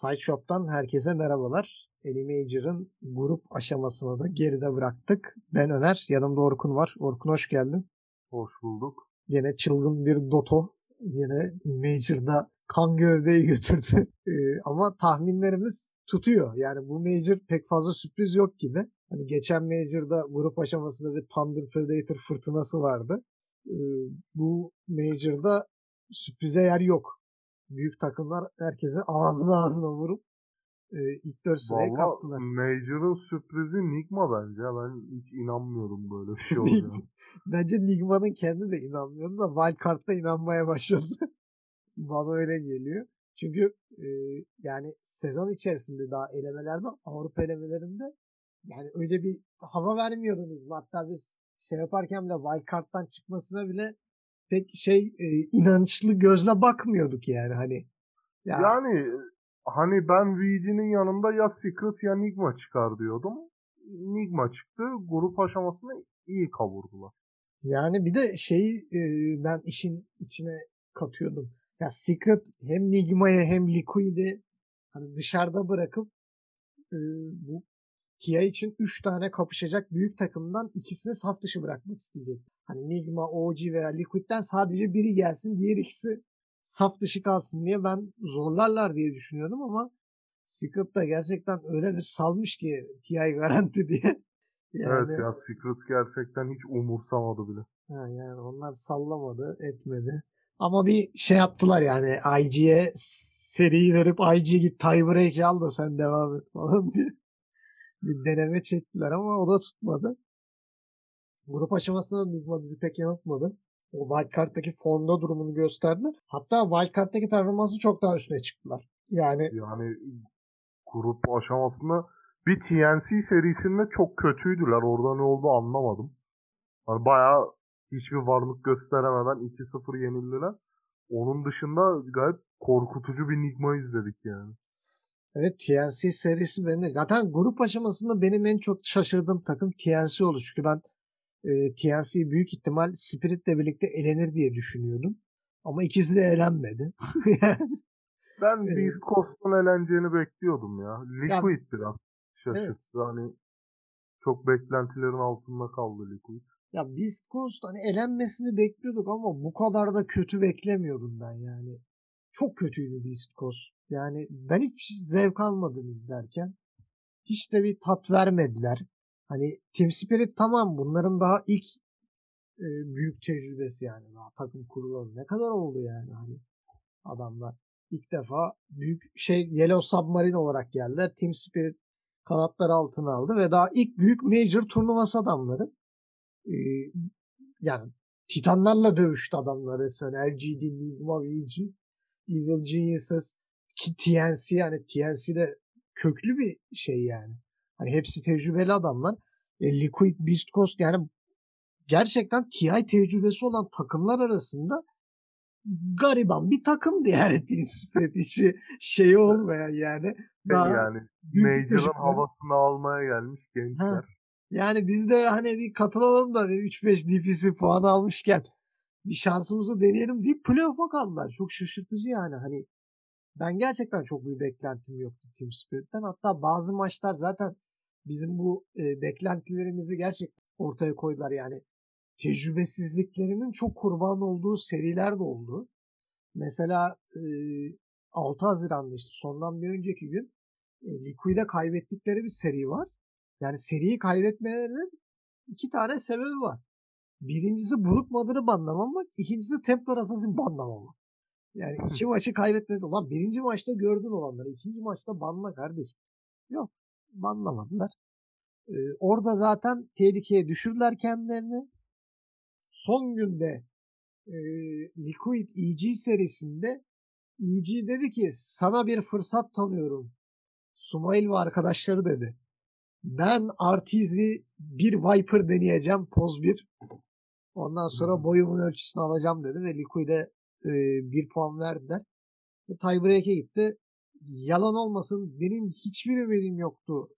Sideshop'tan herkese merhabalar. Animager'ın grup aşamasını da geride bıraktık. Ben Öner, yanımda Orkun var. Orkun hoş geldin. Hoş bulduk. Yine çılgın bir Doto. Yine Major'da kan gövdeyi götürdü. Ee, ama tahminlerimiz tutuyor. Yani bu Major pek fazla sürpriz yok gibi. Hani geçen Major'da grup aşamasında bir Thunder Predator fırtınası vardı. Ee, bu Major'da sürprize yer yok. Büyük takımlar herkese ağzına ağzına vurup e, ilk 4 sırayı kaptılar. Major'ın sürprizi Nigma bence. Ben hiç inanmıyorum böyle bir şey olacağını. Bence Nigma'nın kendi de inanmıyordu da Wildcard'da inanmaya başladı. Bana öyle geliyor. Çünkü e, yani sezon içerisinde daha elemelerde Avrupa elemelerinde yani öyle bir hava vermiyordu Nigma. Hatta biz şey yaparken bile Wildcard'dan çıkmasına bile pek şey e, inançlı gözle bakmıyorduk yani hani. Ya, Yani hani ben VG'nin yanında ya Secret ya Nigma çıkar diyordum. Nigma çıktı. Grup aşamasını iyi kavurdular. Yani bir de şeyi e, ben işin içine katıyordum. Ya Secret hem Nigma'ya hem Liquid'i hani dışarıda bırakıp e, bu Tia için 3 tane kapışacak büyük takımdan ikisini saf dışı bırakmak isteyecek. Hani Nigma, OG veya Liquid'den sadece biri gelsin diğer ikisi saf dışı kalsın diye ben zorlarlar diye düşünüyordum ama Secret da gerçekten öyle bir salmış ki TI garanti diye. Yani, Evet ya Secret gerçekten hiç umursamadı bile. Ha, yani onlar sallamadı, etmedi. Ama bir şey yaptılar yani IG'ye seriyi verip IG git tiebreak'i al da sen devam et falan diye. Bir deneme çektiler ama o da tutmadı. Grup aşamasında da Nigma bizi pek yanıltmadı. O Wildcard'daki formda durumunu gösterdiler. Hatta Wildcard'daki performansı çok daha üstüne çıktılar. Yani Yani grup aşamasında bir TNC serisinde çok kötüydüler. Orada ne oldu anlamadım. Hani bayağı hiçbir varlık gösteremeden 2-0 yenildiler. Onun dışında gayet korkutucu bir Nigma izledik yani. Evet TNC serisi beni zaten grup aşamasında benim en çok şaşırdığım takım TNC oldu. Çünkü ben e, TNC büyük ihtimal Spirit'le birlikte elenir diye düşünüyordum. Ama ikisi de elenmedi. Ben. Beast Coast'un eğleneceğini bekliyordum ya. Liquid biraz şaşırttı. Evet. Hani çok beklentilerin altında kaldı Liquid. ya Beast Coast hani elenmesini bekliyorduk ama bu kadar da kötü beklemiyordum ben yani. Çok kötüydü Beast Coast. Yani ben hiçbir şey zevk almadım izlerken. Hiç de bir tat vermediler. Hani Team Spirit tamam bunların daha ilk e, büyük tecrübesi yani. Daha takım kurulalı. Ne kadar oldu yani hani adamlar. ilk defa büyük şey Yellow Submarine olarak geldiler. Team Spirit kanatları altına aldı ve daha ilk büyük major turnuvası adamları. Ee, yani Titanlarla dövüştü adamlar resmen. LGD, Nigma, VG, Evil Geniuses, TNC yani TNC de köklü bir şey yani. Hani hepsi tecrübeli adamlar. E, Liquid, Beast Coast yani gerçekten TI tecrübesi olan takımlar arasında gariban bir takımdı yani Team Spirit hiçbir şeyi olmayan yani. Daha yani Major'ın havasını almaya gelmiş gençler. Yani biz de hani bir katılalım da bir 3-5 DPC puan almışken bir şansımızı deneyelim deyip playoff'a kaldılar. Çok şaşırtıcı yani hani ben gerçekten çok bir beklentim yoktu Team Spirit'ten. Hatta bazı maçlar zaten bizim bu e, beklentilerimizi gerçekten ortaya koydular yani. Tecrübesizliklerinin çok kurban olduğu seriler de oldu. Mesela e, 6 Haziran'da işte sondan bir önceki gün e, Liquid'e kaybettikleri bir seri var. Yani seriyi kaybetmelerinin iki tane sebebi var. Birincisi Brook Mother'ı banlamamak, ikincisi Templar Assassin banlamamak. Yani iki maçı kaybetmedi. Ulan birinci maçta gördün olanları. ikinci maçta banla kardeşim. Yok. Banlamadılar. Ee, orada zaten tehlikeye düşürdüler kendilerini. Son günde e, Liquid EG serisinde EG dedi ki sana bir fırsat tanıyorum. Sumail ve arkadaşları dedi. Ben Artiz'i bir Viper deneyeceğim poz bir. Ondan sonra Hı. boyumun ölçüsünü alacağım dedi ve Liquid'e e, bir puan verdiler. Ve tiebreak'e gitti. Yalan olmasın benim hiçbir ümidim yoktu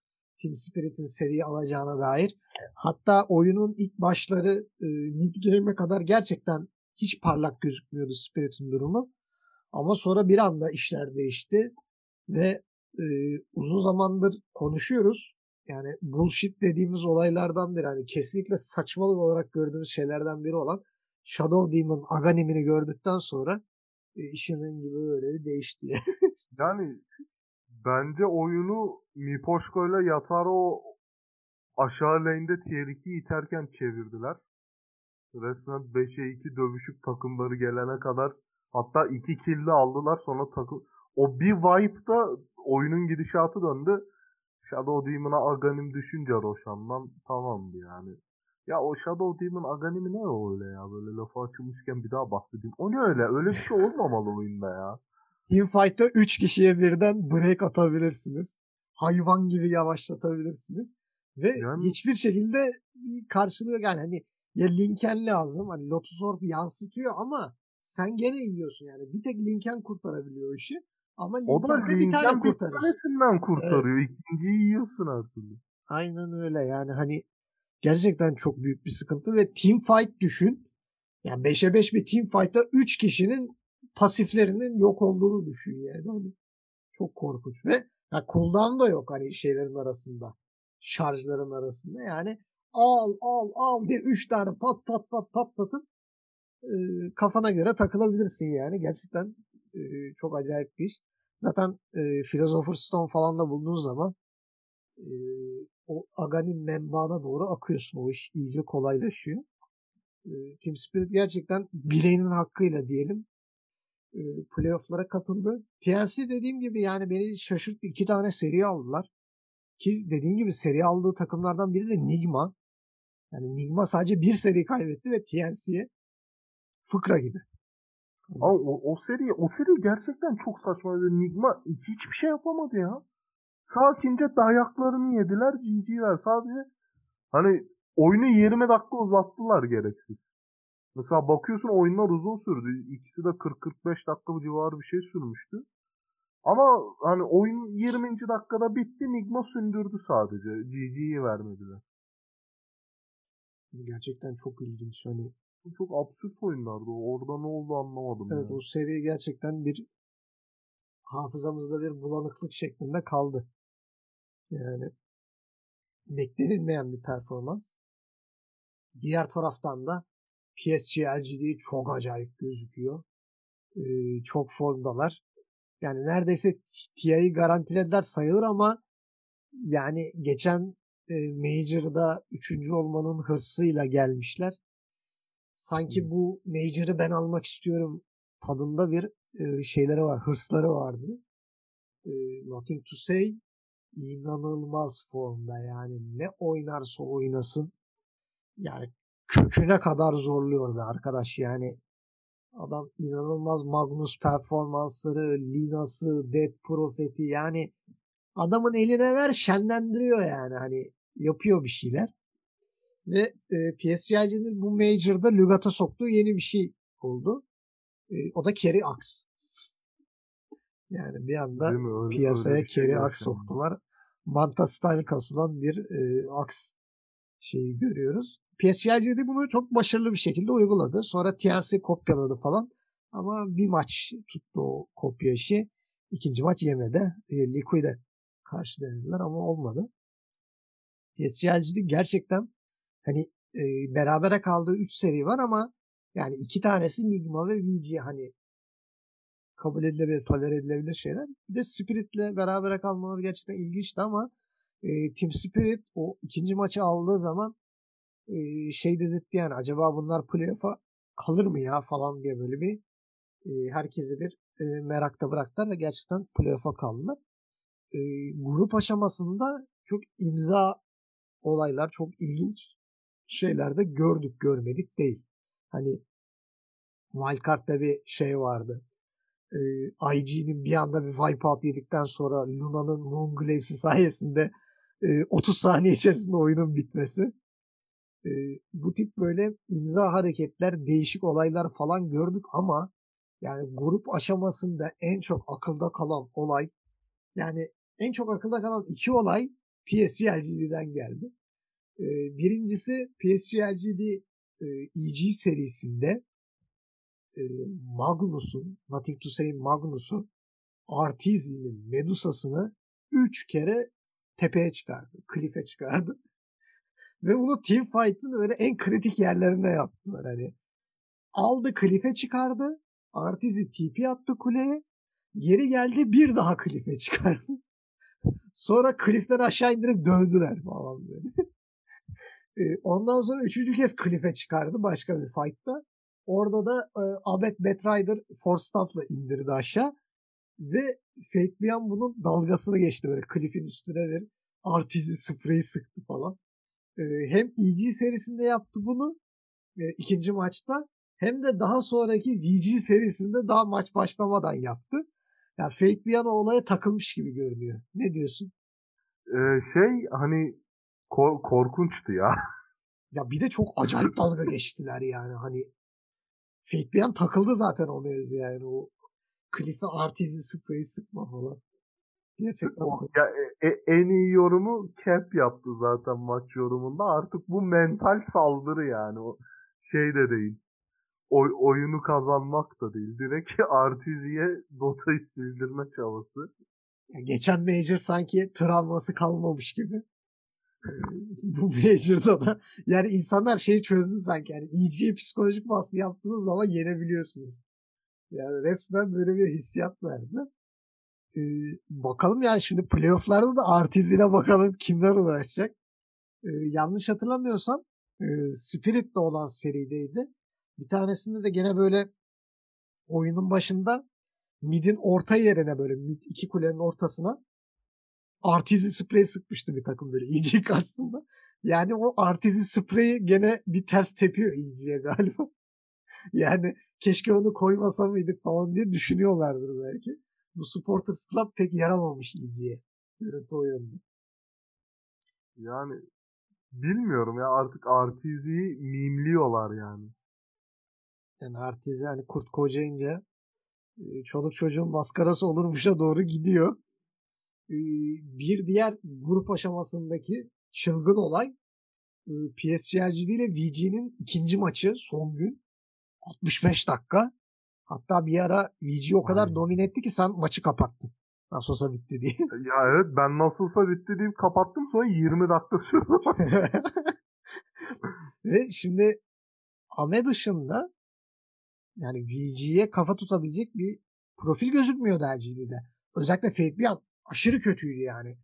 Team Spirit'in seriyi alacağına dair. Hatta oyunun ilk başları e, mid game'e kadar gerçekten hiç parlak gözükmüyordu Spirit'in durumu. Ama sonra bir anda işler değişti ve e, uzun zamandır konuşuyoruz. Yani bullshit dediğimiz olaylardan biri. Hani kesinlikle saçmalık olarak gördüğümüz şeylerden biri olan Shadow Demon Aganim'ini gördükten sonra işin rengi böyle değişti. yani bence oyunu Mipoşko ile Yataro aşağı lane'de tier 2 iterken çevirdiler. Resmen 5'e 2 dövüşüp takımları gelene kadar hatta 2 kill'de aldılar sonra takım o bir vibe'da oyunun gidişatı döndü. Shadow Demon'a Aganim düşünce Roshan'dan tamamdı yani. Ya o Shadow Demon Aganim'i ne öyle ya böyle lafı açılmışken bir daha bahsedeyim. O ne öyle? Öyle bir şey olmamalı oyunda ya. Teamfight'ta 3 kişiye birden break atabilirsiniz. Hayvan gibi yavaşlatabilirsiniz. Ve yani... hiçbir şekilde yok. Yani hani ya Linken lazım. Hani Lotus Orb yansıtıyor ama sen gene yiyorsun yani. Bir tek Linken kurtarabiliyor o işi. Ama o da Linken bir tane kurtarır. Bir tanesinden kurtarıyor. Evet. İkinciyi yiyorsun türlü. Aynen öyle yani hani gerçekten çok büyük bir sıkıntı ve team fight düşün. Yani 5'e 5 bir team fight'ta 3 kişinin pasiflerinin yok olduğunu düşün yani. Hani çok korkunç ve ya cooldown da yok hani şeylerin arasında. Şarjların arasında yani al al al diye 3 tane pat pat pat patlatıp e, kafana göre takılabilirsin yani. Gerçekten e, çok acayip bir iş. Zaten e, Philosopher's Stone falan da bulduğun zaman o Aganim membana doğru akıyorsun. O iş iyice kolaylaşıyor. E, Team Spirit gerçekten bileğinin hakkıyla diyelim playoff'lara katıldı. TNC dediğim gibi yani beni şaşırttı. iki tane seri aldılar. Ki dediğim gibi seri aldığı takımlardan biri de Nigma. Yani Nigma sadece bir seri kaybetti ve TNC'ye fıkra gibi. Ama o, o seri o seri gerçekten çok saçmaydı. Nigma hiçbir şey yapamadı ya. Sakince dayaklarını yediler GG'ler. Sadece hani oyunu 20 dakika uzattılar gereksiz. Mesela bakıyorsun oyunlar uzun sürdü. İkisi de 40-45 dakika civarı bir şey sürmüştü. Ama hani oyun 20. dakikada bitti. Nigma sündürdü sadece. GG'yi vermediler. Gerçekten çok ilginç. Hani çok absürt oyunlardı. Orada ne oldu anlamadım. Evet yani. o seri gerçekten bir hafızamızda bir bulanıklık şeklinde kaldı. Yani beklenilmeyen bir performans. Diğer taraftan da PSG LGD çok acayip gözüküyor. Ee, çok formdalar. Yani neredeyse TI'yi garantilediler sayılır ama yani geçen e, Major'da üçüncü olmanın hırsıyla gelmişler. Sanki bu Major'ı ben almak istiyorum tadında bir e, şeyleri var, hırsları vardı. E, nothing to say inanılmaz formda yani ne oynarsa oynasın yani köküne kadar zorluyor be arkadaş yani adam inanılmaz Magnus performansları, Lina'sı, Dead Prophet'i yani adamın eline ver şenlendiriyor yani hani yapıyor bir şeyler. Ve e, PSG'nin bu Major'da Lugat'a soktuğu yeni bir şey oldu. E, o da Kerry Axe. Yani bir anda öyle, piyasaya öyle Kerry şey Axe soktular. Manta style kasılan bir e, Axe şeyi görüyoruz. PSG'de bunu çok başarılı bir şekilde uyguladı. Sonra TNC kopyaladı falan. Ama bir maç tuttu o kopya işi. İkinci maç yemedi. E, Liquid'e karşı denediler ama olmadı. PSG'de gerçekten hani e, berabere kaldığı 3 seri var ama yani iki tanesi Nigma ve VG hani kabul edilebilir, tolere edilebilir şeyler. Bir de Spirit'le berabere kalmaları gerçekten ilginçti ama e, Team Spirit o ikinci maçı aldığı zaman e, şey dedirtti yani acaba bunlar playoff'a kalır mı ya falan diye böyle bir e, herkesi bir e, merakta bıraktılar ve gerçekten playoff'a kaldılar. E, grup aşamasında çok imza olaylar, çok ilginç şeyler de gördük görmedik değil. Hani Wildcard'da bir şey vardı. Ee, IG'nin bir anda bir wipeout yedikten sonra Luna'nın Moonglaves'i sayesinde e, 30 saniye içerisinde oyunun bitmesi. E, bu tip böyle imza hareketler, değişik olaylar falan gördük ama yani grup aşamasında en çok akılda kalan olay yani en çok akılda kalan iki olay PSG LGD'den geldi. E, birincisi PSG LGD e, EG serisinde e, Magnus'un, Nothing to Say Magnus'un Artizi'nin Medusa'sını 3 kere tepeye çıkardı. Cliff'e çıkardı. Ve bunu Team Fight'ın öyle en kritik yerlerinde yaptılar. Hani aldı Cliff'e çıkardı. Artiz'i TP attı kuleye. Geri geldi bir daha Cliff'e çıkardı. Sonra Cliff'ten aşağı indirip dövdüler falan böyle. Ondan sonra üçüncü kez Cliff'e çıkardı başka bir fight'ta. Orada da e, Abed Batrider Force Staff'la indirdi aşağı. Ve Fake bir an bunun dalgasını geçti böyle Cliff'in üstüne ver. Artiz'i spreyi sıktı falan. E, hem EG serisinde yaptı bunu e, ikinci maçta hem de daha sonraki VG serisinde daha maç başlamadan yaptı. Yani Fake bir an olaya takılmış gibi görünüyor. Ne diyorsun? Ee, şey hani kor- korkunçtu ya. Ya bir de çok acayip dalga geçtiler yani hani Fake bir an takıldı zaten o mevzu yani o Cliff'e artizi spreyi sıkma falan. Gerçekten o, ya, e, e, en iyi yorumu Cap yaptı zaten maç yorumunda. Artık bu mental saldırı yani. O şey de değil. Oy, oyunu kazanmak da değil. Direkt Artizi'ye Dota'yı sildirme çabası. Ya geçen Major sanki travması kalmamış gibi. bu Major'da da yani insanlar şeyi çözdü sanki yani EG'ye psikolojik baskı yaptığınız zaman yenebiliyorsunuz. Yani resmen böyle bir hissiyat verdi. Ee, bakalım yani şimdi playofflarda da Artiz ile bakalım kimler uğraşacak. Ee, yanlış hatırlamıyorsam e, Spirit'le olan serideydi. Bir tanesinde de gene böyle oyunun başında midin orta yerine böyle mid iki kulenin ortasına artizi sprey sıkmıştı bir takım böyle EG karşısında. Yani o artizi spreyi gene bir ters tepiyor EG'ye galiba. yani keşke onu koymasa mıydık falan diye düşünüyorlardır belki. Bu Supporters Club pek yaramamış EG'ye. Görüntü o yönde. Yani bilmiyorum ya artık Artizi'yi mimliyorlar yani. Yani Artizi hani kurt kocayınca çoluk çocuğun maskarası olurmuşa doğru gidiyor. Bir diğer grup aşamasındaki çılgın olay PSG LGD ile VG'nin ikinci maçı son gün 65 dakika. Hatta bir ara VG o kadar domine etti ki sen maçı kapattın. Nasıl olsa bitti diye. Ya evet ben nasılsa bitti deyip kapattım sonra 20 dakika sürdü. Ve şimdi Ame dışında yani VG'ye kafa tutabilecek bir profil gözükmüyordu LGD'de. Özellikle Fate bir an aşırı kötüydü yani.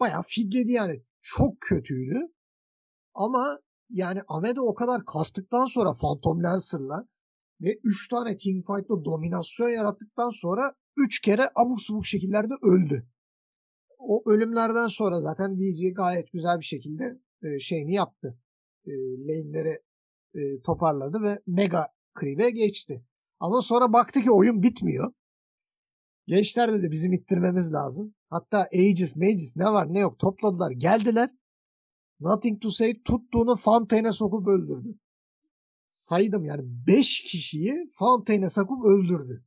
Bayağı fidledi yani. Çok kötüydü. Ama yani Ahmet'e o kadar kastıktan sonra Phantom Lancer'la ve 3 tane teamfight'la dominasyon yarattıktan sonra 3 kere abuk subuk şekillerde öldü. O ölümlerden sonra zaten VG gayet güzel bir şekilde e, şeyini yaptı. E, lane'leri e, toparladı ve mega creep'e geçti. Ama sonra baktı ki oyun bitmiyor. Gençler dedi bizim ittirmemiz lazım. Hatta Aegis, Mages ne var ne yok topladılar geldiler. Nothing to say tuttuğunu Fontaine'e sokup öldürdü. Saydım yani 5 kişiyi Fontaine'e sokup öldürdü.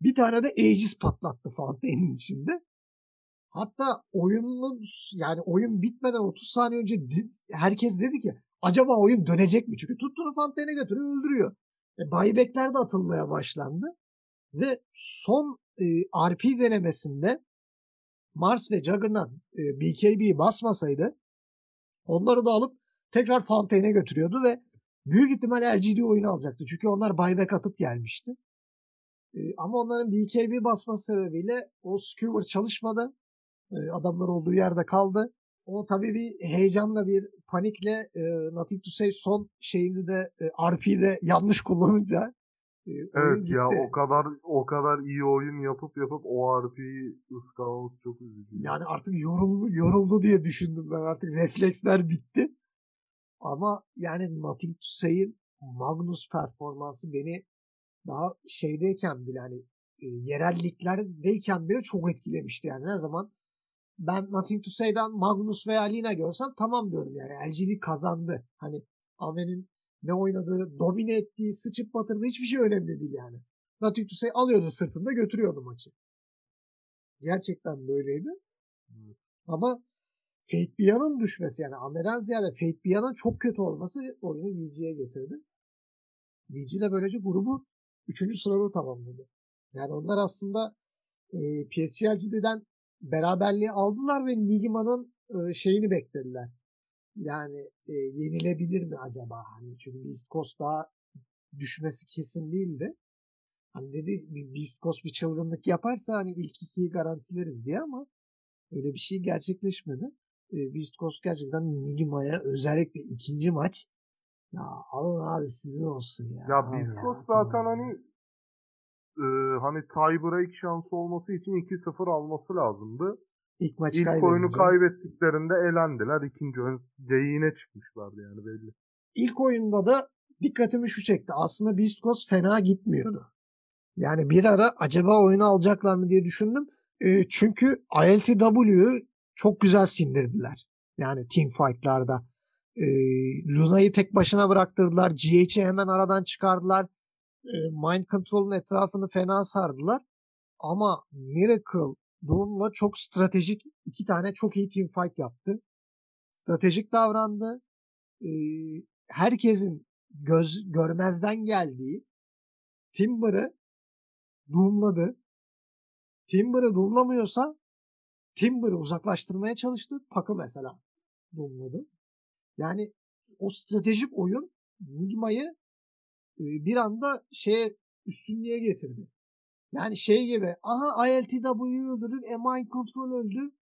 Bir tane de Aegis patlattı Fontaine'in içinde. Hatta oyunun yani oyun bitmeden 30 saniye önce herkes dedi ki acaba oyun dönecek mi? Çünkü tuttuğunu Fontaine'e götürüyor öldürüyor. E, buyback'ler de atılmaya başlandı. Ve son e, RP denemesinde Mars ve Juggernaut e, BKB'yi basmasaydı onları da alıp tekrar Fontaine'e götürüyordu ve büyük ihtimal LGD oyunu alacaktı. Çünkü onlar buyback atıp gelmişti. E, ama onların BKB basması sebebiyle o skewer çalışmadı. E, adamlar olduğu yerde kaldı. O tabii bir heyecanla bir panikle e, Nothing to Say son şeyini de e, RP'de yanlış kullanınca e, Evet ya o kadar o kadar iyi oyun yapıp yapıp o RP'yi ıskalmamız çok üzücü. Yani artık yoruldu, yoruldu diye düşündüm ben artık refleksler bitti. Ama yani Nothing to Say'in Magnus performansı beni daha şeydeyken bile hani e, yerelliklerdeyken bile çok etkilemişti yani ne zaman ben Nothing to Say'dan Magnus veya Lina görsem tamam diyorum yani LGD kazandı. Hani Amen'in ne oynadığı, domine ettiği, sıçıp batırdığı hiçbir şey önemli değil yani. Say alıyordu sırtında götürüyordu maçı. Gerçekten böyleydi. Hmm. Ama Fate Bia'nın düşmesi yani Ame'den ziyade Fate Bia'nın çok kötü olması oyunu VG'ye getirdi. VG de böylece grubu 3. sırada tamamladı. Yani onlar aslında e, PSG'den beraberliği aldılar ve Nigma'nın e, şeyini beklediler. Yani e, yenilebilir mi acaba? Hani çünkü East Coast daha düşmesi kesin değildi. Hani dedi bir Beast Coast bir çılgınlık yaparsa hani ilk ikiyi garantileriz diye ama öyle bir şey gerçekleşmedi. E, Beast Coast gerçekten Nigma'ya özellikle ikinci maç ya alın abi sizin olsun ya. Ya Beast Coast zaten hani e, hani tie break şansı olması için 2-0 alması lazımdı. İlk maç İlk kaybedince. oyunu kaybettiklerinde elendiler. İkinci oyun geyiğine çıkmışlardı yani belli. İlk oyunda da dikkatimi şu çekti. Aslında Beast Coast fena gitmiyordu. Yani bir ara acaba oyunu alacaklar mı diye düşündüm. E, çünkü ILTW'yu çok güzel sindirdiler. Yani team fight'larda. E, Luna'yı tek başına bıraktırdılar. GH'i hemen aradan çıkardılar. E, Mind Control'un etrafını fena sardılar. Ama Miracle Doom'la çok stratejik iki tane çok iyi team fight yaptı. Stratejik davrandı. E, herkesin göz görmezden geldiği Timber'ı Doom'ladı. Timber'ı Doom'lamıyorsa Timber'ı uzaklaştırmaya çalıştı. Pak'ı mesela Doom'ladı. Yani o stratejik oyun Nigma'yı e, bir anda şeye üstünlüğe getirdi. Yani şey gibi aha ILTW'yu öldürdük, Mind Control öldü.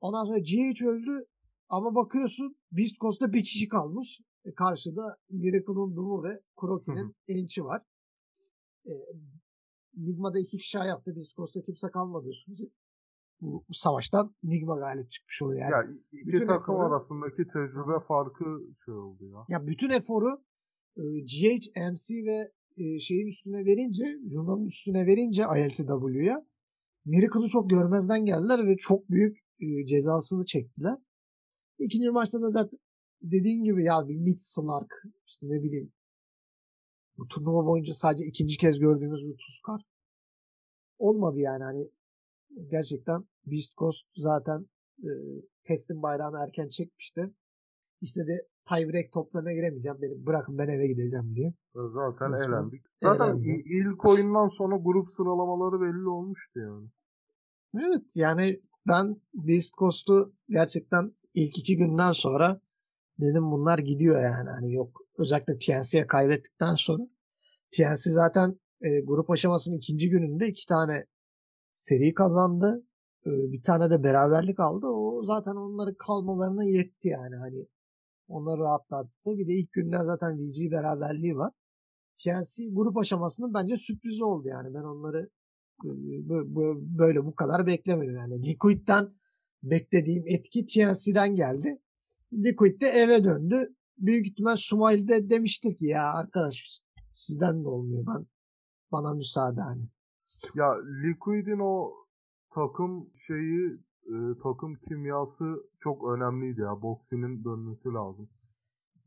Ondan sonra GH öldü. Ama bakıyorsun Beast Coast'ta bir kişi kalmış. E, karşıda Miracle'ın Doom'u ve Kuroki'nin Ench'i var. E, Nigma'da iki kişi hayatta Beast Coast'ta kimse kalmadı. Bu, bu savaştan Nigma galip çıkmış oluyor. Yani. Ya iki bütün takım eforu- arasındaki tecrübe farkı şey oldu ya. Ya bütün eforu e, GH, MC ve e, şeyin üstüne verince, Luna'nın üstüne verince ILTW'ya Miracle'ı çok görmezden geldiler ve çok büyük e, cezasını çektiler. İkinci maçta da zaten dediğin gibi ya bir mid slark işte ne bileyim bu turnuva boyunca sadece ikinci kez gördüğümüz bir Tuskar olmadı yani hani gerçekten Beast Coast zaten e, testin bayrağını erken çekmişti. İşte de tiebreak toplarına giremeyeceğim. Beni bırakın ben eve gideceğim diye. Zaten Nasıl? elendik. Zaten Elendi. ilk oyundan sonra grup sıralamaları belli olmuştu yani. Evet yani ben Beast Coast'u gerçekten ilk iki günden sonra dedim bunlar gidiyor yani. Hani yok özellikle TNC'ye kaybettikten sonra TNC zaten e, grup aşamasının ikinci gününde iki tane seri kazandı. E, bir tane de beraberlik aldı. O zaten onların kalmalarına yetti yani. Hani onları rahatlattı. Bir de ilk günden zaten VG beraberliği var. TNC grup aşamasının bence sürprizi oldu yani. Ben onları e, bö- bö- böyle bu kadar beklemedim yani. Liquid'den beklediğim etki TNC'den geldi. Liquid de eve döndü. Büyük ihtimal Sumail de demiştir ki ya arkadaş sizden de olmuyor ben bana müsaade hani. Ya Liquid'in o takım şeyi e, takım kimyası çok önemliydi ya. Boxing'in dönmesi lazım.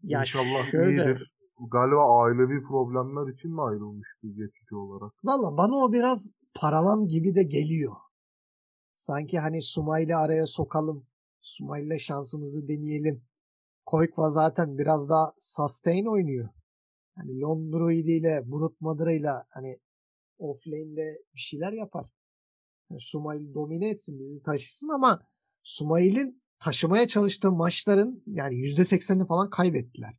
Ya İnşallah şöyle iyidir. Galiba ailevi problemler için mi ayrılmıştı geçici olarak? valla bana o biraz paravan gibi de geliyor. Sanki hani Sumail'i araya sokalım. Sumail'le şansımızı deneyelim. Koykva zaten biraz daha sustain oynuyor. Hani Londroid ile Brut Madıra'yla hani offlane'de bir şeyler yapar. Yani Sumail domine etsin bizi taşısın ama Sumail'in taşımaya çalıştığı maçların yani %80'ini falan kaybettiler.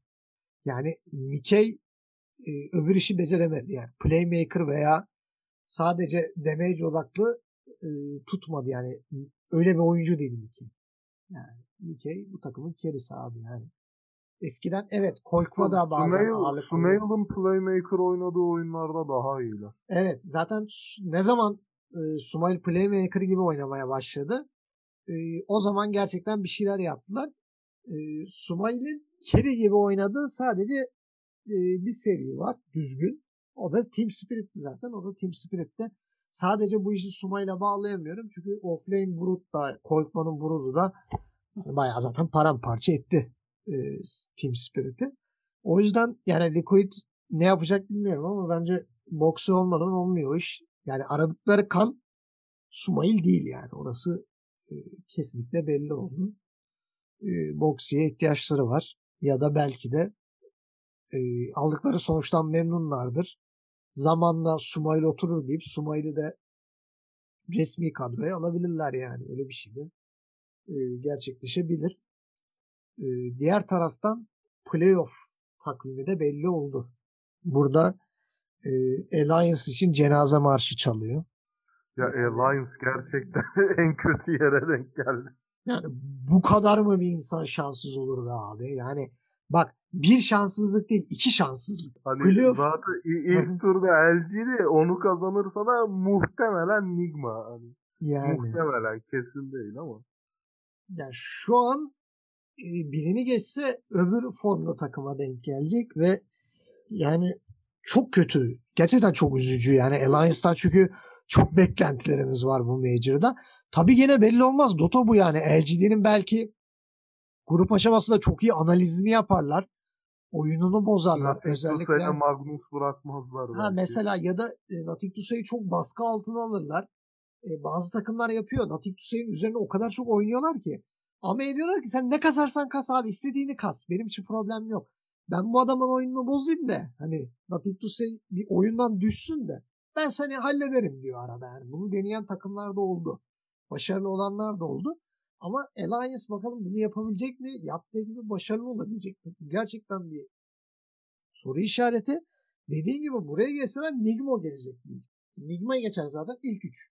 Yani Mickey e, öbür işi beceremedi. Yani playmaker veya sadece damage odaklı e, tutmadı yani. Öyle bir oyuncu değil Mickey. Yani Mickey bu takımın kerisi abi yani. Eskiden evet Koykva da bazen ağırlık playmaker oynadığı oyunlarda daha iyiler. Evet zaten ne zaman e, Sumail Playmaker gibi oynamaya başladı. e, o zaman gerçekten bir şeyler yaptılar. E, Sumail'in Kerry gibi oynadığı sadece e, bir seri var düzgün. O da Team Spirit'ti zaten. O da Team Spirit'te. Sadece bu işi Sumail'e bağlayamıyorum. Çünkü offlane Brut da Koykman'ın Brut'u da yani bayağı zaten paramparça etti e, Team Spirit'i. O yüzden yani Liquid ne yapacak bilmiyorum ama bence boksi olmadan olmuyor iş. Yani aradıkları kan Sumail değil yani. Orası e, kesinlikle belli oldu. E, boksiye ihtiyaçları var. Ya da belki de e, aldıkları sonuçtan memnunlardır. Zamanla Sumail oturur deyip Sumail'i de resmi kadroya alabilirler yani. Öyle bir şey de e, gerçekleşebilir. E, diğer taraftan playoff takvimi de belli oldu. Burada e, Alliance için cenaze marşı çalıyor. Ya Alliance gerçekten en kötü yere denk geldi. Yani bu kadar mı bir insan şanssız olur be abi? Yani bak bir şanssızlık değil iki şanssızlık. Hani Playoff- zaten ilk turda LG'de onu kazanırsa da muhtemelen Nigma. Hani Yani, Muhtemelen kesin değil ama. yani şu an e, birini geçse öbür formda takıma denk gelecek ve yani çok kötü. Gerçekten çok üzücü yani Alliance'dan çünkü çok beklentilerimiz var bu Major'da. Tabii gene belli olmaz. Dota bu yani. LGD'nin belki grup aşamasında çok iyi analizini yaparlar. Oyununu bozarlar. Natik Özellikle Tusa'yla Magnus bırakmazlar. Ha belki. mesela ya da e, Natik Tusa'yı çok baskı altına alırlar. E, bazı takımlar yapıyor. Natik Tusa'nın üzerine o kadar çok oynuyorlar ki. Ama diyorlar ki sen ne kasarsan kas abi istediğini kas. Benim için problem yok. Ben bu adamın oyununu bozayım da hani Natik Tusa bir oyundan düşsün de ben seni hallederim diyor arada. Yani bunu deneyen takımlar da oldu. Başarılı olanlar da oldu. Ama Alliance bakalım bunu yapabilecek mi? Yaptığı gibi başarılı olabilecek mi? Gerçekten bir soru işareti. Dediğin gibi buraya gelseler Nigma gelecek. Nigma'yı geçer zaten ilk üç.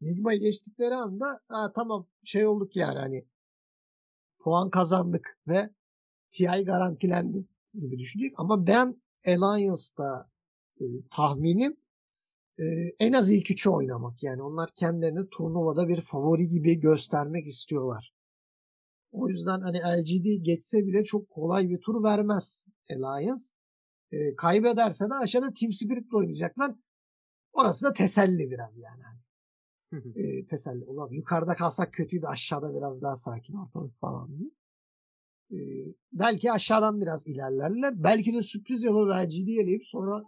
Nigma'yı geçtikleri anda ha, tamam şey olduk yani hani puan kazandık ve TI garantilendi gibi düşünecek. Ama ben Alliance'da e, tahminim e, en az ilk üçü oynamak. Yani onlar kendilerini turnuvada bir favori gibi göstermek istiyorlar. O yüzden hani LGD geçse bile çok kolay bir tur vermez Alliance. E, kaybederse de aşağıda Team Spirit'le oynayacaklar. Orası da teselli biraz yani. Hani, e, teselli. Ulan yukarıda kalsak kötüydü aşağıda biraz daha sakin ortalık falan diye. E, belki aşağıdan biraz ilerlerler. Belki de sürpriz yapıp LGD eleyip sonra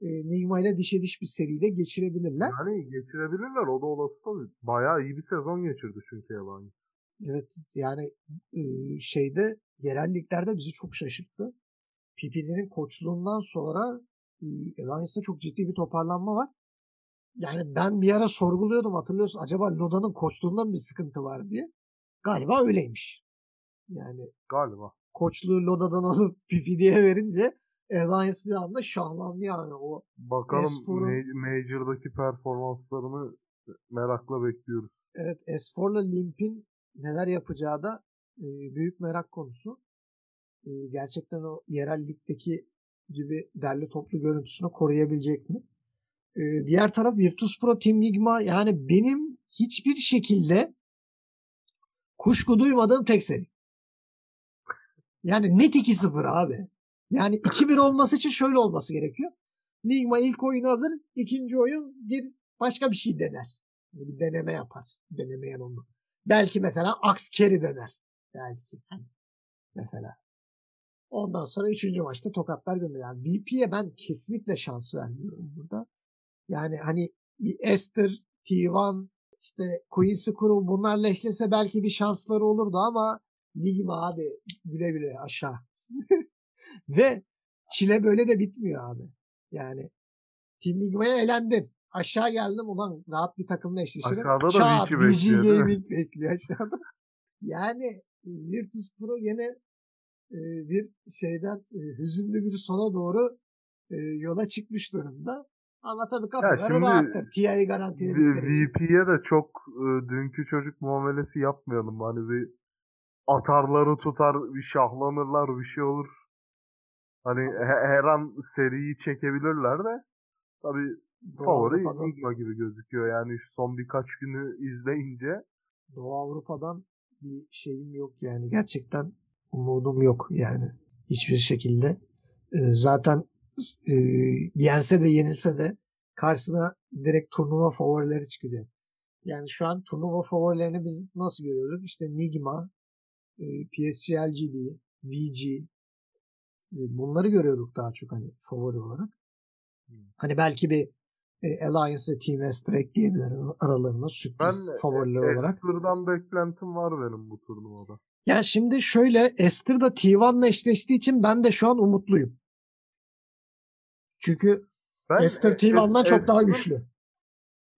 e, Nigma ile dişe diş bir seride geçirebilirler. Yani geçirebilirler. O da olası tabii. Bayağı iyi bir sezon geçirdi çünkü Alliance. Evet yani e, şeyde yerel liglerde bizi çok şaşırttı. PPD'nin koçluğundan sonra e, Alliance'da çok ciddi bir toparlanma var. Yani ben bir ara sorguluyordum hatırlıyorsun. Acaba Loda'nın koçluğundan bir sıkıntı var diye. Galiba öyleymiş. Yani Galiba. koçluğu Loda'dan alıp PPD'ye verince Alliance bir anda şahlandı yani. O Bakalım Major'daki performanslarını merakla bekliyoruz. Evet S4'la Limp'in neler yapacağı da e, büyük merak konusu. E, gerçekten o yerel ligdeki gibi derli toplu görüntüsünü koruyabilecek mi? E, diğer taraf Virtus Pro Team Ligma yani benim hiçbir şekilde kuşku duymadığım tek seri. Yani net 2-0 abi. Yani 2-1 olması için şöyle olması gerekiyor. Ligma ilk oyunu alır, ikinci oyun bir başka bir şey dener. Yani bir deneme yapar. Deneme yanılma. Belki mesela Axe Carry dener. Belki. Mesela. Ondan sonra üçüncü maçta tokatlar gönderiyor. Yani VP'ye ben kesinlikle şans vermiyorum burada. Yani hani bir Esther, T1, işte Quincy Kurul bunlarla eşleşse belki bir şansları olurdu ama Nigma abi güle güle aşağı. Ve çile böyle de bitmiyor abi. Yani Team Nigma'ya elendin. Aşağı geldim ulan rahat bir takımla eşleşirim. Aşağıda da Çat, VG bekliyor? Gaming bekliyor aşağıda. Yani Virtus Pro yine e, bir şeyden e, hüzünlü bir sona doğru e, yola çıkmış durumda. Ama tabii kafaları rahattır. TI'yi garantiledikleri için. VP'ye de çok e, dünkü çocuk muamelesi yapmayalım. Hani bir atarları tutar, bir şahlanırlar, bir şey olur. Hani he- her an seriyi çekebilirler de Doğu favori Enigma gibi gözüküyor. Yani şu son birkaç günü izleyince Doğu Avrupa'dan bir şeyim yok yani. Gerçekten umudum yok yani. Hiçbir şekilde. E, zaten e, yense de yenilse de karşısına direkt turnuva favorileri çıkacak. Yani şu an turnuva favorilerini biz nasıl görüyoruz? İşte Nigma, e, PSG LGD, VG e, bunları görüyorduk daha çok hani favori olarak. Hani belki bir e, Alliance ve Team S ekleyebiliriz aralarına ben sürpriz favoriler olarak. Esther'dan beklentim var benim bu turnuvada. Ya şimdi şöyle Esther da T1'la eşleştiği için ben de şu an umutluyum. Çünkü Ben Esther e- T1'dan Es- çok daha güçlü.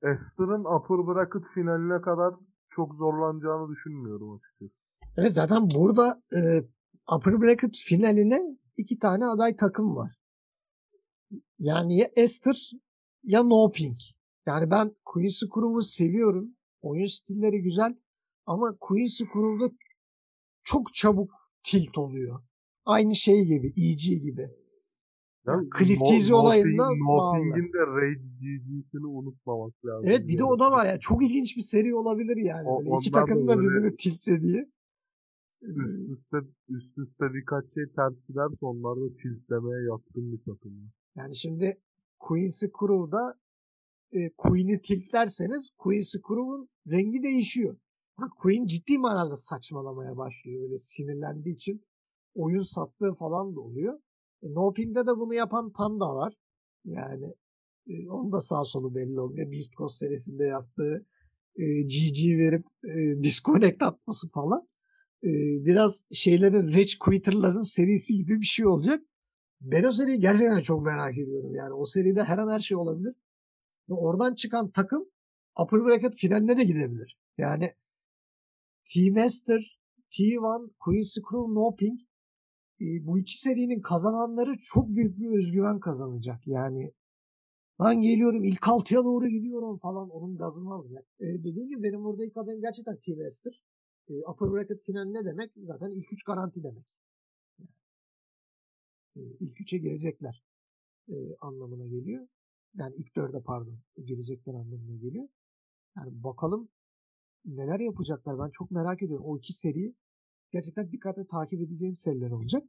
Esther'ın upper bracket finaline kadar çok zorlanacağını düşünmüyorum açıkçası. Evet zaten burada e, upper bracket finaline iki tane aday takım var. Yani ya Esther ya No Pink. Yani ben Quincy Crew'u seviyorum. Oyun stilleri güzel. Ama Quincy Crew'da çok çabuk tilt oluyor. Aynı şey gibi, EG gibi. Yani Cliff Teasy olayında Thing- No bağlı. Thing'in de Rage GG'sini unutmamak lazım. Evet bir de yani. o da var ya. Çok ilginç bir seri olabilir yani. O- Böyle iki takım da birbirini tiltlediği. Üst üste, üst üste birkaç şey ters giderse onlar da tiltlemeye yatkın bir takım. Yani şimdi Quincy Crew'da e, Queen'i tiltlerseniz Quincy Crew'un rengi değişiyor. Queen ciddi manada saçmalamaya başlıyor. Böyle sinirlendiği için oyun sattığı falan da oluyor. E, no Pink'te de bunu yapan Panda var. Yani e, onun da sağ solu belli olmuyor. Beast Coast serisinde yaptığı e, GG verip e, disconnect atması falan. Biraz şeylerin Rage Quitter'ların serisi gibi bir şey olacak. Ben o seriyi gerçekten çok merak ediyorum. Yani o seride her an her şey olabilir. Ve oradan çıkan takım Upper Bracket finaline de gidebilir. Yani T-Master, T1, Queen's Crew, No Pink e, bu iki serinin kazananları çok büyük bir özgüven kazanacak. Yani ben geliyorum ilk altıya doğru gidiyorum falan onun gazını alacak. E, dediğim gibi benim burada ilk gerçekten T-Master. E, upper Bracket final ne demek? Zaten ilk üç garanti demek. E, ilk üçe girecekler e, anlamına geliyor. Yani ilk dörde pardon girecekler anlamına geliyor. Yani bakalım neler yapacaklar. Ben çok merak ediyorum. O iki seri gerçekten dikkatle takip edeceğim seriler olacak.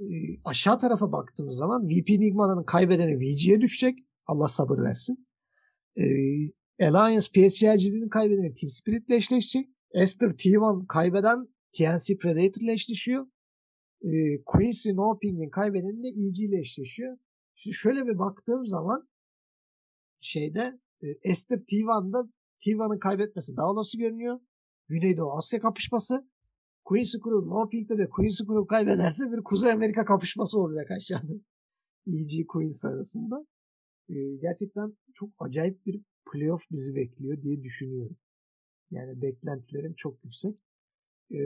E, aşağı tarafa baktığımız zaman VP Nigma'nın kaybedeni VG'ye düşecek. Allah sabır versin. E, Alliance PSG'nin kaybedeni Team Spirit ile eşleşecek. Esther T1 kaybeden TNC Predator ile eşleşiyor. E, Quincy No Pink'in kaybedeni de EG ile eşleşiyor. Şimdi şöyle bir baktığım zaman şeyde e, Esther T1'da T1'ın kaybetmesi daha olası görünüyor. Güneydoğu Asya kapışması. Quincy Crew No Pink'te de Quincy Crew kaybederse bir Kuzey Amerika kapışması olacak aşağıda. EG Queens arasında. E, gerçekten çok acayip bir playoff bizi bekliyor diye düşünüyorum. Yani beklentilerim çok yüksek. E,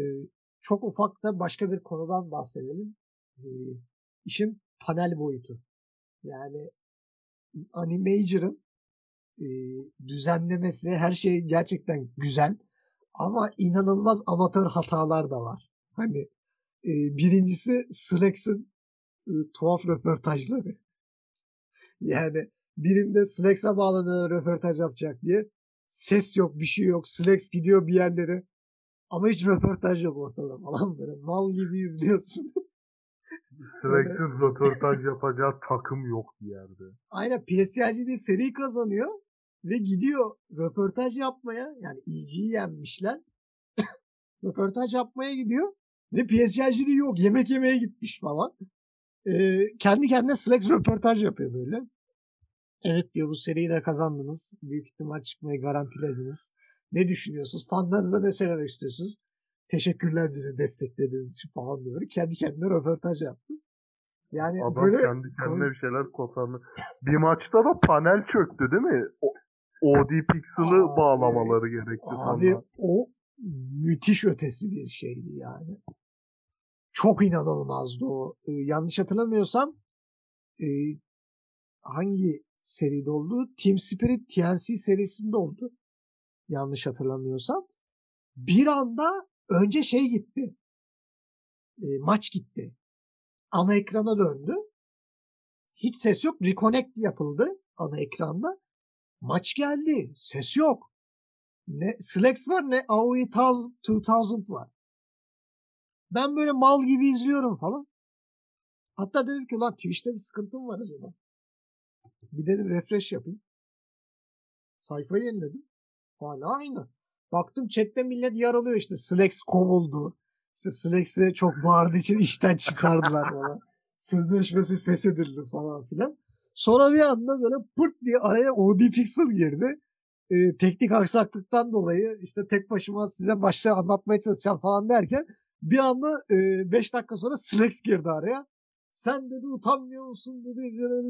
çok ufak da başka bir konudan bahsedelim. E, işin panel boyutu. Yani Animajor'ın e, düzenlemesi her şey gerçekten güzel ama inanılmaz amatör hatalar da var. Hani e, birincisi Slex'in e, tuhaf röportajları. Yani birinde Slex'e bağlanıyor röportaj yapacak diye. Ses yok bir şey yok. Slex gidiyor bir yerlere. Ama hiç röportaj yok ortada falan böyle. Mal gibi izliyorsun. Slex'in röportaj yapacağı takım yok bir yerde. Aynen PSG'de seri kazanıyor ve gidiyor röportaj yapmaya. Yani EG'yi yenmişler. röportaj yapmaya gidiyor ve PSG'de yok. Yemek yemeye gitmiş falan. Ee, kendi kendine Slex röportaj yapıyor böyle. Evet diyor bu seriyi de kazandınız. Büyük ihtimal çıkmayı garantilediniz. Ne düşünüyorsunuz? Fanlarınıza ne söylemek istiyorsunuz? Teşekkürler bizi desteklediğiniz için falan diyor. Kendi kendine röportaj yaptı. Yani Adam böyle kendi kendine bir şeyler kotardı. Bir maçta da panel çöktü değil mi? O, OD Pixel'ı Abi, bağlamaları gerekti Abi sonra. o müthiş ötesi bir şeydi yani. Çok inanılmazdı o. Ee, yanlış hatırlamıyorsam e, hangi seride oldu? Team Spirit TNC serisinde oldu. Yanlış hatırlamıyorsam. Bir anda önce şey gitti. E, maç gitti. Ana ekrana döndü. Hiç ses yok. Reconnect yapıldı ana ekranda. Maç geldi. Ses yok. Ne Slex var ne AOE 2000 var. Ben böyle mal gibi izliyorum falan. Hatta dedim ki lan Twitch'te bir sıkıntım var acaba. Bir dedim refresh yapayım. Sayfayı yeniledim. Hala aynı. Baktım chatte millet yaralıyor işte. Slex kovuldu. İşte Slex'e çok bağırdığı için işten çıkardılar falan. Sözleşmesi feshedildi falan filan. Sonra bir anda böyle pırt diye araya OD Pixel girdi. Ee, teknik aksaklıktan dolayı işte tek başıma size başta anlatmaya çalışacağım falan derken bir anda 5 dakika sonra Slex girdi araya. Sen dedi utanmıyor musun dedi.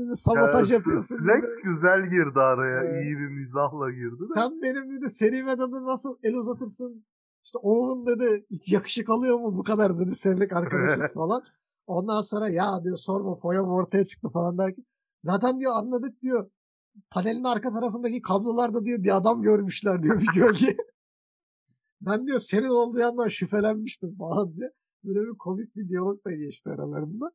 Dedi sabotaj Ya, yapıyorsun dedi. güzel girdi araya. Ee, iyi bir mizahla girdi de. Sen benim dedi seri medada nasıl el uzatırsın? İşte Owen dedi hiç yakışık alıyor mu bu kadar dedi senelik arkadaşız falan. Ondan sonra ya diyor sorma foyam ortaya çıktı falan derken. Zaten diyor anladık diyor. Panelin arka tarafındaki kablolarda diyor bir adam görmüşler diyor bir gölge. ben diyor senin olduğu yandan şüphelenmiştim falan diye. Böyle bir komik bir diyalog da geçti aralarında.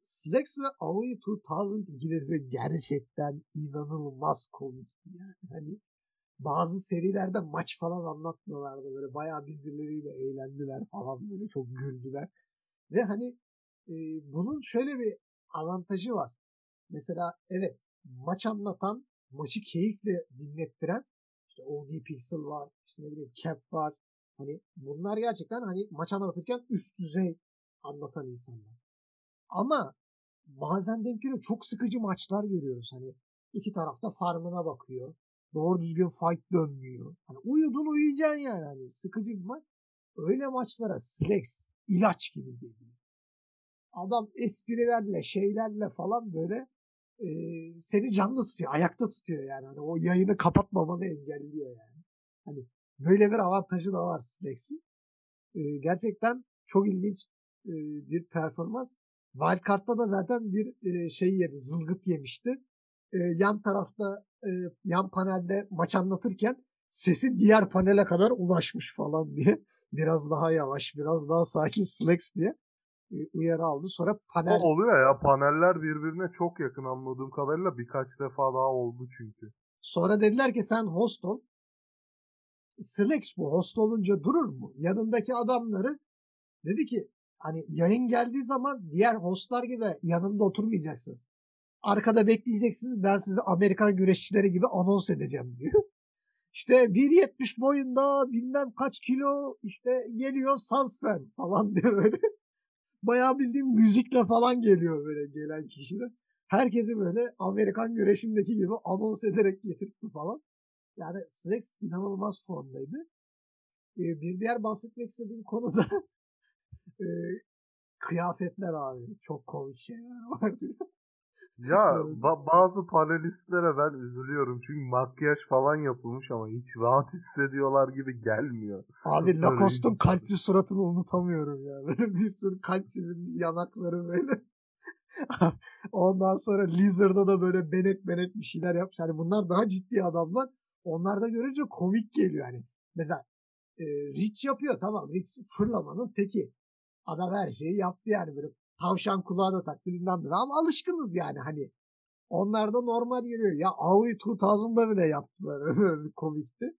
Slex ve Aoi 2000 ikilisi gerçekten inanılmaz komik. Yani hani bazı serilerde maç falan anlatmıyorlardı. Böyle bayağı birbirleriyle eğlendiler falan böyle çok güldüler. Ve hani e, bunun şöyle bir avantajı var. Mesela evet maç anlatan, maçı keyifle dinlettiren işte OD Pixel var, işte ne bileyim Cap var. Hani bunlar gerçekten hani maç anlatırken üst düzey anlatan insanlar. Ama bazen denk geliyor çok sıkıcı maçlar görüyoruz. Hani iki tarafta farmına bakıyor. Doğru düzgün fight dönmüyor. Hani uyudun uyuyacaksın yani. Hani sıkıcı bir maç. Öyle maçlara Slex ilaç gibi geliyor. Adam esprilerle şeylerle falan böyle e, seni canlı tutuyor. Ayakta tutuyor yani. Hani o yayını kapatmamanı engelliyor yani. Hani böyle bir avantajı da var Slex'in. E, gerçekten çok ilginç e, bir performans. Wildcard'da da zaten bir e, şey yedi. Zılgıt yemişti. E, yan tarafta e, yan panelde maç anlatırken sesi diğer panele kadar ulaşmış falan diye. Biraz daha yavaş, biraz daha sakin Slex diye e, uyarı aldı. Sonra panel... O oluyor ya paneller birbirine çok yakın anladığım kadarıyla birkaç defa daha oldu çünkü. Sonra dediler ki sen host ol. Slex bu host olunca durur mu? Yanındaki adamları dedi ki hani yayın geldiği zaman diğer hostlar gibi yanımda oturmayacaksınız. Arkada bekleyeceksiniz. Ben sizi Amerikan güreşçileri gibi anons edeceğim diyor. İşte 1.70 boyunda bilmem kaç kilo işte geliyor Sansfen falan diyor böyle. Bayağı bildiğim müzikle falan geliyor böyle gelen kişiler. Herkesi böyle Amerikan güreşindeki gibi anons ederek getirtti falan. Yani Slex inanılmaz formdaydı. Ee, bir diğer bahsetmek istediğim konu da e, kıyafetler abi. Çok komik şeyler vardı. Ya ba- bazı panelistlere ben üzülüyorum çünkü makyaj falan yapılmış ama hiç rahat hissediyorlar gibi gelmiyor. Abi Lacoste'un kalpli suratını unutamıyorum ya. Böyle bir sürü kalp çizilmiş yanakları böyle. Ondan sonra Lizard'da da böyle benek benek bir şeyler yapmış. Hani bunlar daha ciddi adamlar. Onlar da görünce komik geliyor hani. Mesela e, Rich yapıyor tamam. Rich fırlamanın teki. Adam her şeyi yaptı yani böyle tavşan kulağı da taktı bilmem ne. Ama alışkınız yani hani. Onlar da normal geliyor. Ya Aoi 2000'da bile yaptılar. Komikti.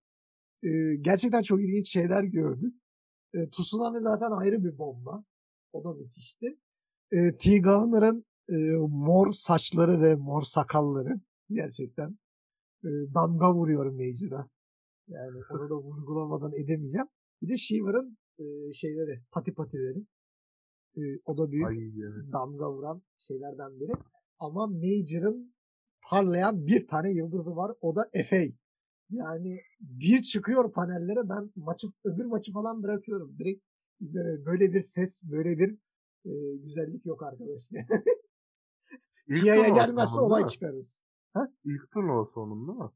E, gerçekten çok ilginç şeyler gördük. E, Tsunami zaten ayrı bir bomba. O da müthişti. E, T. Gowner'ın e, mor saçları ve mor sakalları gerçekten e, damga vuruyor Major'a. Yani onu da vurgulamadan edemeyeceğim. Bir de Shiver'ın e, şeyleri, pati patileri. E, o da büyük Ay evet. damga vuran şeylerden biri. Ama Major'ın parlayan bir tane yıldızı var. O da FA. Yani bir çıkıyor panellere ben maçı öbür maçı falan bırakıyorum. Direkt izleme. Böyle bir ses, böyle bir e, güzellik yok arkadaş. İlk Tia'ya gelmezse olay çıkarız. İlk turnuva sonunda mı?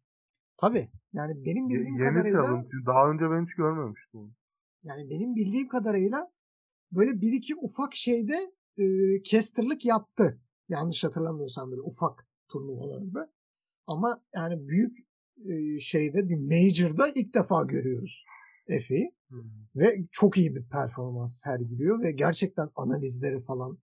Tabii. Yani benim bildiğim yeni kadarıyla challenge. Daha önce ben hiç görmemiştim. yani benim bildiğim kadarıyla böyle bir iki ufak şeyde e, casterlık yaptı. Yanlış hatırlamıyorsam böyle ufak turnuvalarda. Ama yani büyük e, şeyde bir major'da ilk defa görüyoruz Efe'yi. Hmm. Ve çok iyi bir performans sergiliyor ve gerçekten analizleri falan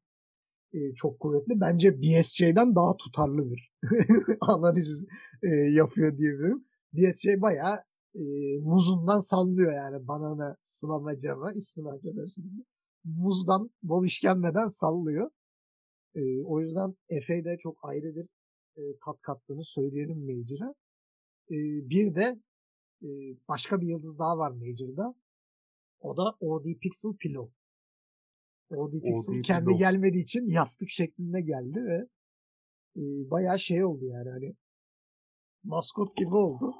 e, çok kuvvetli. Bence BSJ'den daha tutarlı bir analiz e, yapıyor diyebilirim. BSJ bayağı e, muzundan sallıyor yani banana slamacama ismini arkadaşım. Muzdan bol işkembeden sallıyor. E, o yüzden Efe de çok ayrı bir e, tat kattığını söyleyelim Major'a. E, bir de e, başka bir yıldız daha var Major'da. O da OD Pixel Pillow. OD Pixel OD kendi Pillow. gelmediği için yastık şeklinde geldi ve e, bayağı şey oldu yani hani maskot gibi oldu.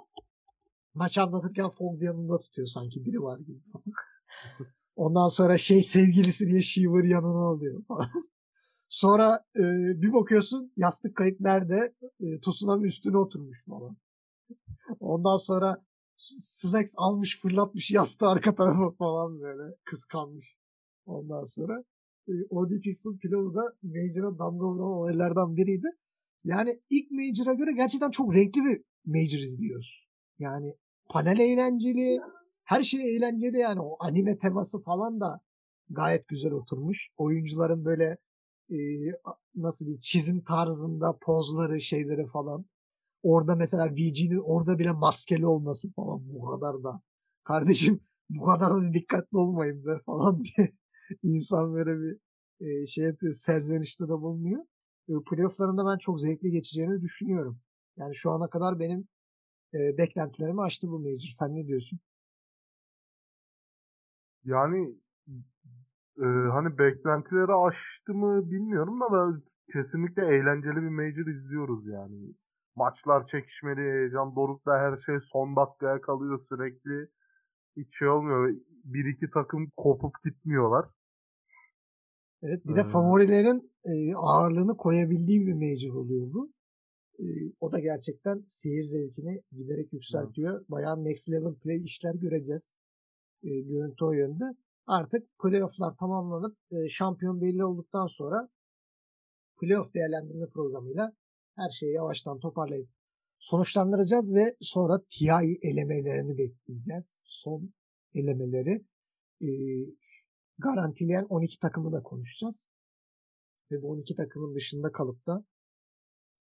Maç anlatırken Fogg yanında tutuyor sanki biri var gibi. Ondan sonra şey sevgilisi diye Shiver yanına alıyor. Sonra e, bir bakıyorsun yastık kayıp nerede? E, Tsunami üstüne oturmuş falan. Ondan sonra Slex almış fırlatmış yastığı arka tarafa falan böyle kıskanmış. Ondan sonra e, OD Pilavı da Major'a damga vuran olaylardan biriydi. Yani ilk Major'a göre gerçekten çok renkli bir Major izliyoruz. Yani panel eğlenceli, her şey eğlenceli yani o anime teması falan da gayet güzel oturmuş. Oyuncuların böyle e, nasıl diyeyim çizim tarzında pozları şeyleri falan. Orada mesela VG'nin orada bile maskeli olması falan bu kadar da. Kardeşim bu kadar da dikkatli olmayın be falan diye insan böyle bir e, şey yapıyor serzenişte de bulunuyor. E, playofflarında ben çok zevkli geçeceğini düşünüyorum. Yani şu ana kadar benim e, beklentilerimi aştı bu Major. Sen ne diyorsun? Yani e, hani beklentileri aştı mı bilmiyorum da ben kesinlikle eğlenceli bir Major izliyoruz yani. Maçlar çekişmeli, heyecan dorukta her şey son dakikaya kalıyor sürekli. Hiç şey olmuyor. Bir iki takım kopup gitmiyorlar. Evet bir de favorilerin e, ağırlığını koyabildiği bir major oluyor bu. E, o da gerçekten seyir zevkini giderek yükseltiyor. Evet. Bayağı next level play işler göreceğiz. E, görüntü o yönde. Artık playofflar tamamlanıp e, şampiyon belli olduktan sonra playoff değerlendirme programıyla her şeyi yavaştan toparlayıp sonuçlandıracağız ve sonra TI elemelerini bekleyeceğiz. Son elemeleri. E, garantileyen 12 takımı da konuşacağız. Ve bu 12 takımın dışında kalıp da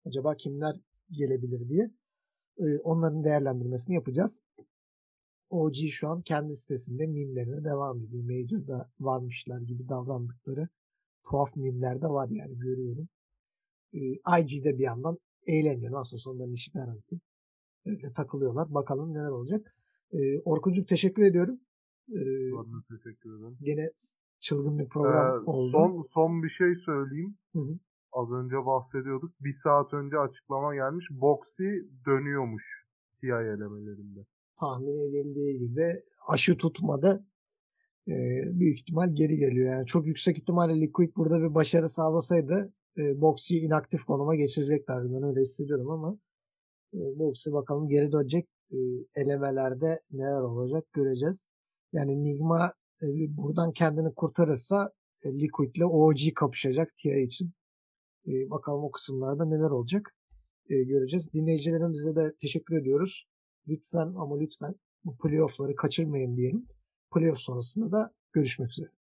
acaba kimler gelebilir diye e, onların değerlendirmesini yapacağız. OG şu an kendi sitesinde mimlerine devam ediyor. Major'da varmışlar gibi davrandıkları tuhaf mimler de var yani görüyorum. E, IG'de bir yandan eğleniyor. Nasıl olsa onların işi garanti. Öyle takılıyorlar. Bakalım neler olacak. E, Orkuncuk teşekkür ediyorum. Ee, teşekkür ederim. Gene çılgın bir program ee, oldu. Son, son bir şey söyleyeyim. Hı hı. Az önce bahsediyorduk. Bir saat önce açıklama gelmiş. Boxy dönüyormuş TI elemelerinde. Tahmin edildiği gibi aşı tutmadı. Ee, büyük ihtimal geri geliyor. Yani çok yüksek ihtimalle Liquid burada bir başarı sağlasaydı e, Boxy'yi inaktif konuma geçireceklerdi. Ben öyle hissediyorum ama e, Boxy bakalım geri dönecek. E, elemelerde neler olacak göreceğiz. Yani Nigma e, buradan kendini kurtarırsa e, Liquid ile OG kapışacak TI için. E, bakalım o kısımlarda neler olacak e, göreceğiz. Dinleyicilerimize de teşekkür ediyoruz. Lütfen ama lütfen bu playoff'ları kaçırmayın diyelim. Playoff sonrasında da görüşmek üzere.